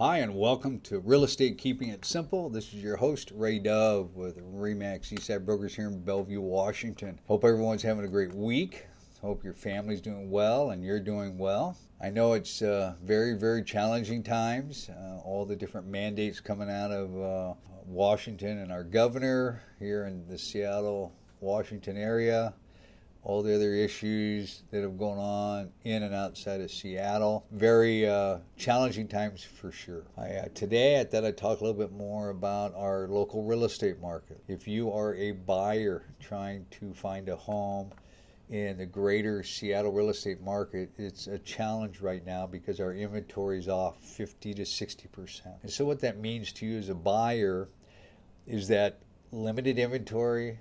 Hi, and welcome to Real Estate Keeping It Simple. This is your host, Ray Dove, with Remax Eastside Brokers here in Bellevue, Washington. Hope everyone's having a great week. Hope your family's doing well and you're doing well. I know it's uh, very, very challenging times. Uh, all the different mandates coming out of uh, Washington and our governor here in the Seattle, Washington area all the other issues that have gone on in and outside of Seattle. Very uh, challenging times for sure. I, uh, today, I thought I'd talk a little bit more about our local real estate market. If you are a buyer trying to find a home, in the greater Seattle real estate market, it's a challenge right now because our inventory is off 50 to 60%. And so, what that means to you as a buyer is that limited inventory,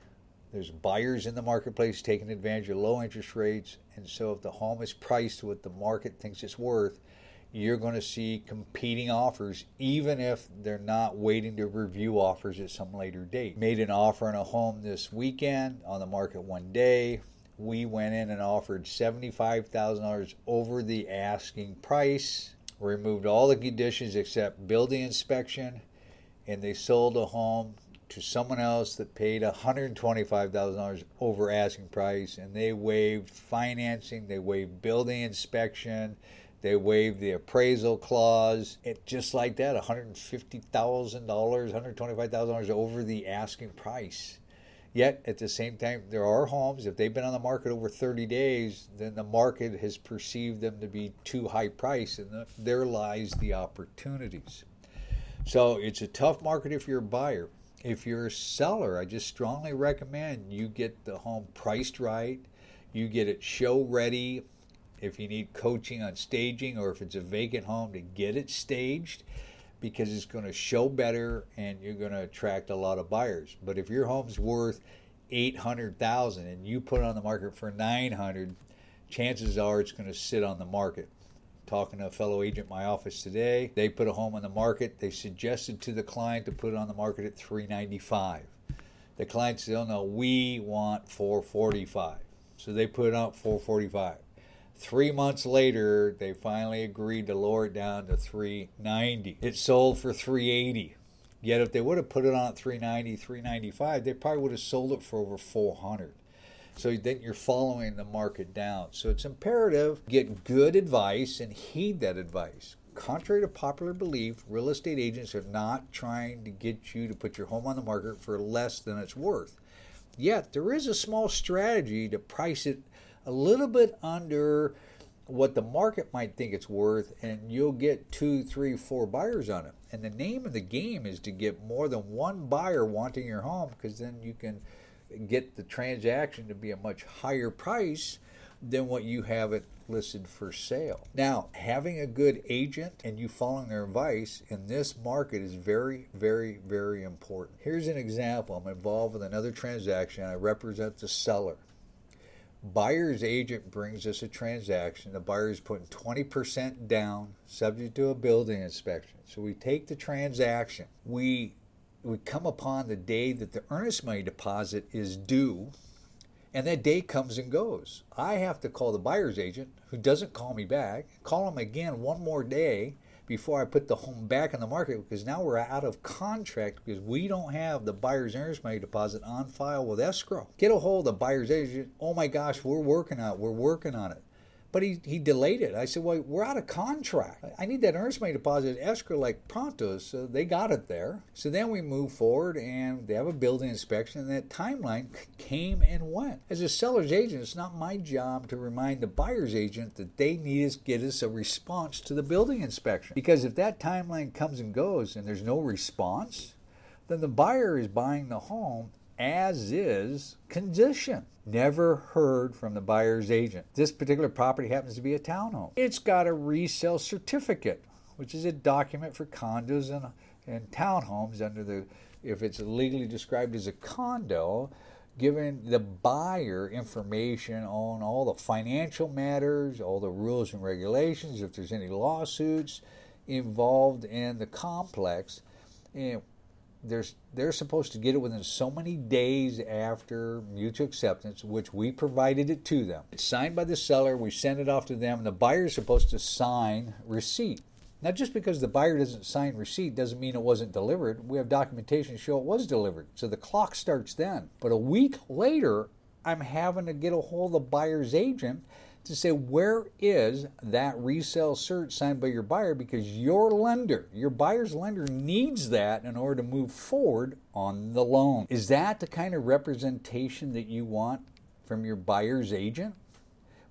there's buyers in the marketplace taking advantage of low interest rates. And so, if the home is priced what the market thinks it's worth, you're going to see competing offers, even if they're not waiting to review offers at some later date. Made an offer on a home this weekend on the market one day. We went in and offered $75,000 over the asking price, removed all the conditions except building inspection, and they sold a home to someone else that paid $125,000 over asking price and they waived financing, they waived building inspection, they waived the appraisal clause. It just like that, $150,000, $125,000 over the asking price. Yet at the same time, there are homes, if they've been on the market over 30 days, then the market has perceived them to be too high price, and the, there lies the opportunities. So it's a tough market if you're a buyer if you're a seller, I just strongly recommend you get the home priced right, you get it show ready. If you need coaching on staging or if it's a vacant home, to get it staged because it's going to show better and you're going to attract a lot of buyers. But if your home's worth 800,000 and you put it on the market for 900, chances are it's going to sit on the market talking to a fellow agent in my office today. They put a home on the market. They suggested to the client to put it on the market at 395. The client said, "Oh no, we want 445." So they put it out 445. Three months later, they finally agreed to lower it down to 390. It sold for 380. Yet if they would have put it on at 390, 395, they probably would have sold it for over 400. So then you're following the market down. So it's imperative get good advice and heed that advice. Contrary to popular belief, real estate agents are not trying to get you to put your home on the market for less than it's worth. Yet there is a small strategy to price it a little bit under what the market might think it's worth, and you'll get two, three, four buyers on it. And the name of the game is to get more than one buyer wanting your home because then you can get the transaction to be a much higher price than what you have it listed for sale. Now, having a good agent and you following their advice in this market is very, very, very important. Here's an example I'm involved with another transaction. I represent the seller. Buyer's agent brings us a transaction. The buyer is putting 20% down, subject to a building inspection. So we take the transaction. We we come upon the day that the earnest money deposit is due, and that day comes and goes. I have to call the buyer's agent, who doesn't call me back, call him again one more day before I put the home back on the market because now we're out of contract because we don't have the buyer's earnest money deposit on file with escrow. Get a hold of the buyer's agent. Oh my gosh, we're working on it. We're working on it. But he, he delayed it. I said, Well, we're out of contract. I need that earnest money deposit escrow like pronto. So they got it there. So then we move forward and they have a building inspection, and that timeline came and went. As a seller's agent, it's not my job to remind the buyer's agent that they need to get us a response to the building inspection. Because if that timeline comes and goes and there's no response, then the buyer is buying the home as is condition. Never heard from the buyer's agent. This particular property happens to be a townhome. It's got a resale certificate, which is a document for condos and, and townhomes under the, if it's legally described as a condo, giving the buyer information on all the financial matters, all the rules and regulations, if there's any lawsuits involved in the complex. And they're, supposed to get it within so many days after mutual acceptance, which we provided it to them. It's signed by the seller, we send it off to them, and the buyer is supposed to sign receipt. Now, just because the buyer doesn't sign receipt doesn't mean it wasn't delivered. We have documentation to show it was delivered. So the clock starts then. But a week later, I'm having to get a hold of the buyer's agent to say, where is that resale cert signed by your buyer? Because your lender, your buyer's lender, needs that in order to move forward on the loan. Is that the kind of representation that you want from your buyer's agent?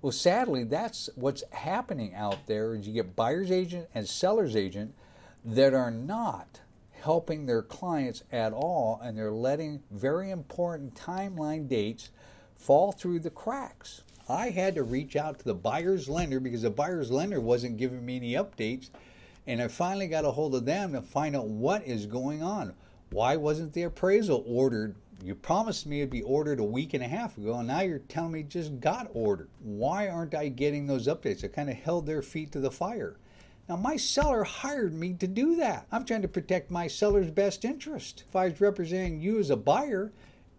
Well, sadly, that's what's happening out there is you get buyer's agent and seller's agent that are not helping their clients at all and they're letting very important timeline dates fall through the cracks. I had to reach out to the buyer's lender because the buyer's lender wasn't giving me any updates and I finally got a hold of them to find out what is going on. Why wasn't the appraisal ordered you promised me it'd be ordered a week and a half ago, and now you're telling me it just got ordered. Why aren't I getting those updates? I kind of held their feet to the fire. Now, my seller hired me to do that. I'm trying to protect my seller's best interest. If I was representing you as a buyer,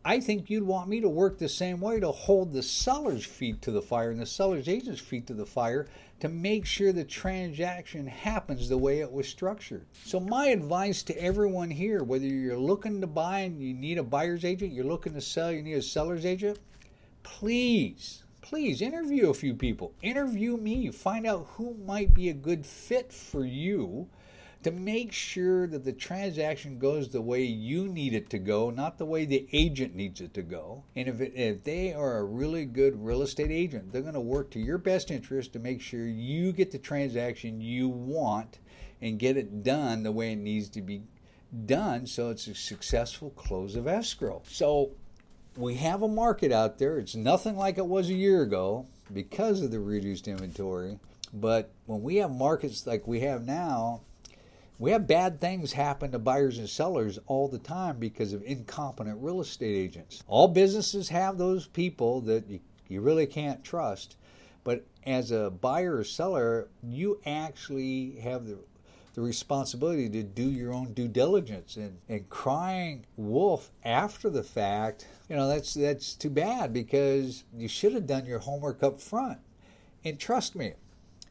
I think you'd want me to work the same way to hold the seller's feet to the fire and the seller's agent's feet to the fire to make sure the transaction happens the way it was structured. So, my advice to everyone here whether you're looking to buy and you need a buyer's agent, you're looking to sell, you need a seller's agent, please, please interview a few people. Interview me, find out who might be a good fit for you to make sure that the transaction goes the way you need it to go, not the way the agent needs it to go. And if, it, if they are a really good real estate agent, they're going to work to your best interest to make sure you get the transaction you want and get it done the way it needs to be done so it's a successful close of escrow. So we have a market out there. It's nothing like it was a year ago because of the reduced inventory. But when we have markets like we have now, we have bad things happen to buyers and sellers all the time because of incompetent real estate agents. All businesses have those people that you, you really can't trust. But as a buyer or seller, you actually have the the responsibility to do your own due diligence and, and crying wolf after the fact, you know, that's that's too bad because you should have done your homework up front. And trust me,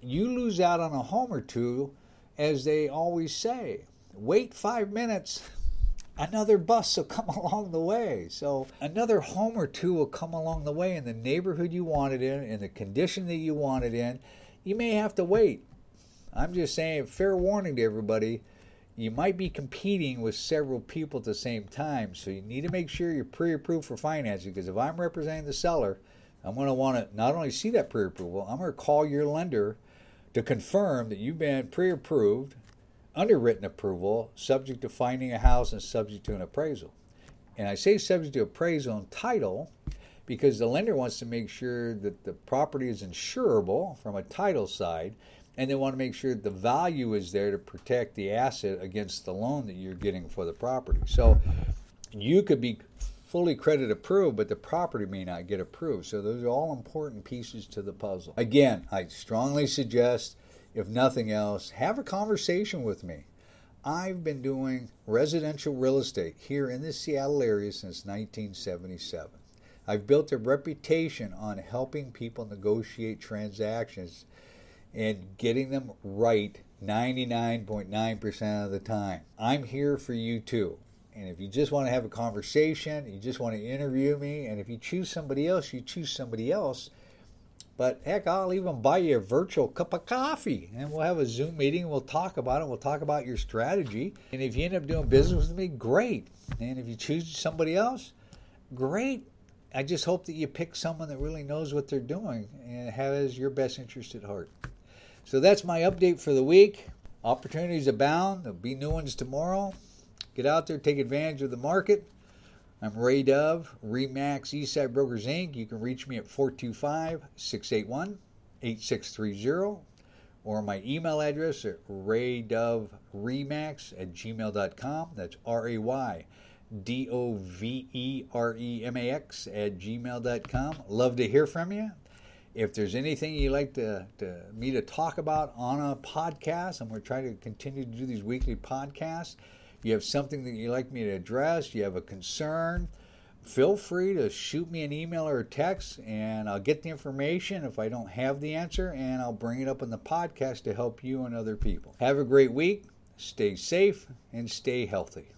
you lose out on a home or two as they always say, wait five minutes, another bus will come along the way. So another home or two will come along the way in the neighborhood you want it in, in the condition that you want it in. You may have to wait. I'm just saying, fair warning to everybody. You might be competing with several people at the same time, so you need to make sure you're pre-approved for financing. Because if I'm representing the seller, I'm going to want to not only see that pre-approval, I'm going to call your lender to confirm that you've been pre approved, underwritten approval, subject to finding a house and subject to an appraisal. And I say subject to appraisal and title because the lender wants to make sure that the property is insurable from a title side and they want to make sure the value is there to protect the asset against the loan that you're getting for the property. So you could be fully credit approved, but the property may not get approved. So those are all important pieces to the puzzle. Again, I strongly suggest, if nothing else, have a conversation with me. I've been doing residential real estate here in the Seattle area since 1977. I've built a reputation on helping people negotiate transactions and getting them right 99.9% of the time. I'm here for you too. And if you just want to have a conversation, you just want to interview me, and if you choose somebody else, you choose somebody else. But heck, I'll even buy you a virtual cup of coffee and we'll have a Zoom meeting. We'll talk about it. We'll talk about your strategy. And if you end up doing business with me, great. And if you choose somebody else, great. I just hope that you pick someone that really knows what they're doing and has your best interest at heart. So that's my update for the week. Opportunities abound. There'll be new ones tomorrow. Get out there, take advantage of the market. I'm Ray Dove, Remax Eastside Brokers Inc. You can reach me at 425 681 8630 or my email address at raydoveremax at gmail.com. That's R A Y D O V E R E M A X at gmail.com. Love to hear from you. If there's anything you'd like to, to me to talk about on a podcast, and we're trying to continue to do these weekly podcasts, you have something that you'd like me to address, you have a concern, feel free to shoot me an email or a text and I'll get the information if I don't have the answer and I'll bring it up in the podcast to help you and other people. Have a great week, stay safe, and stay healthy.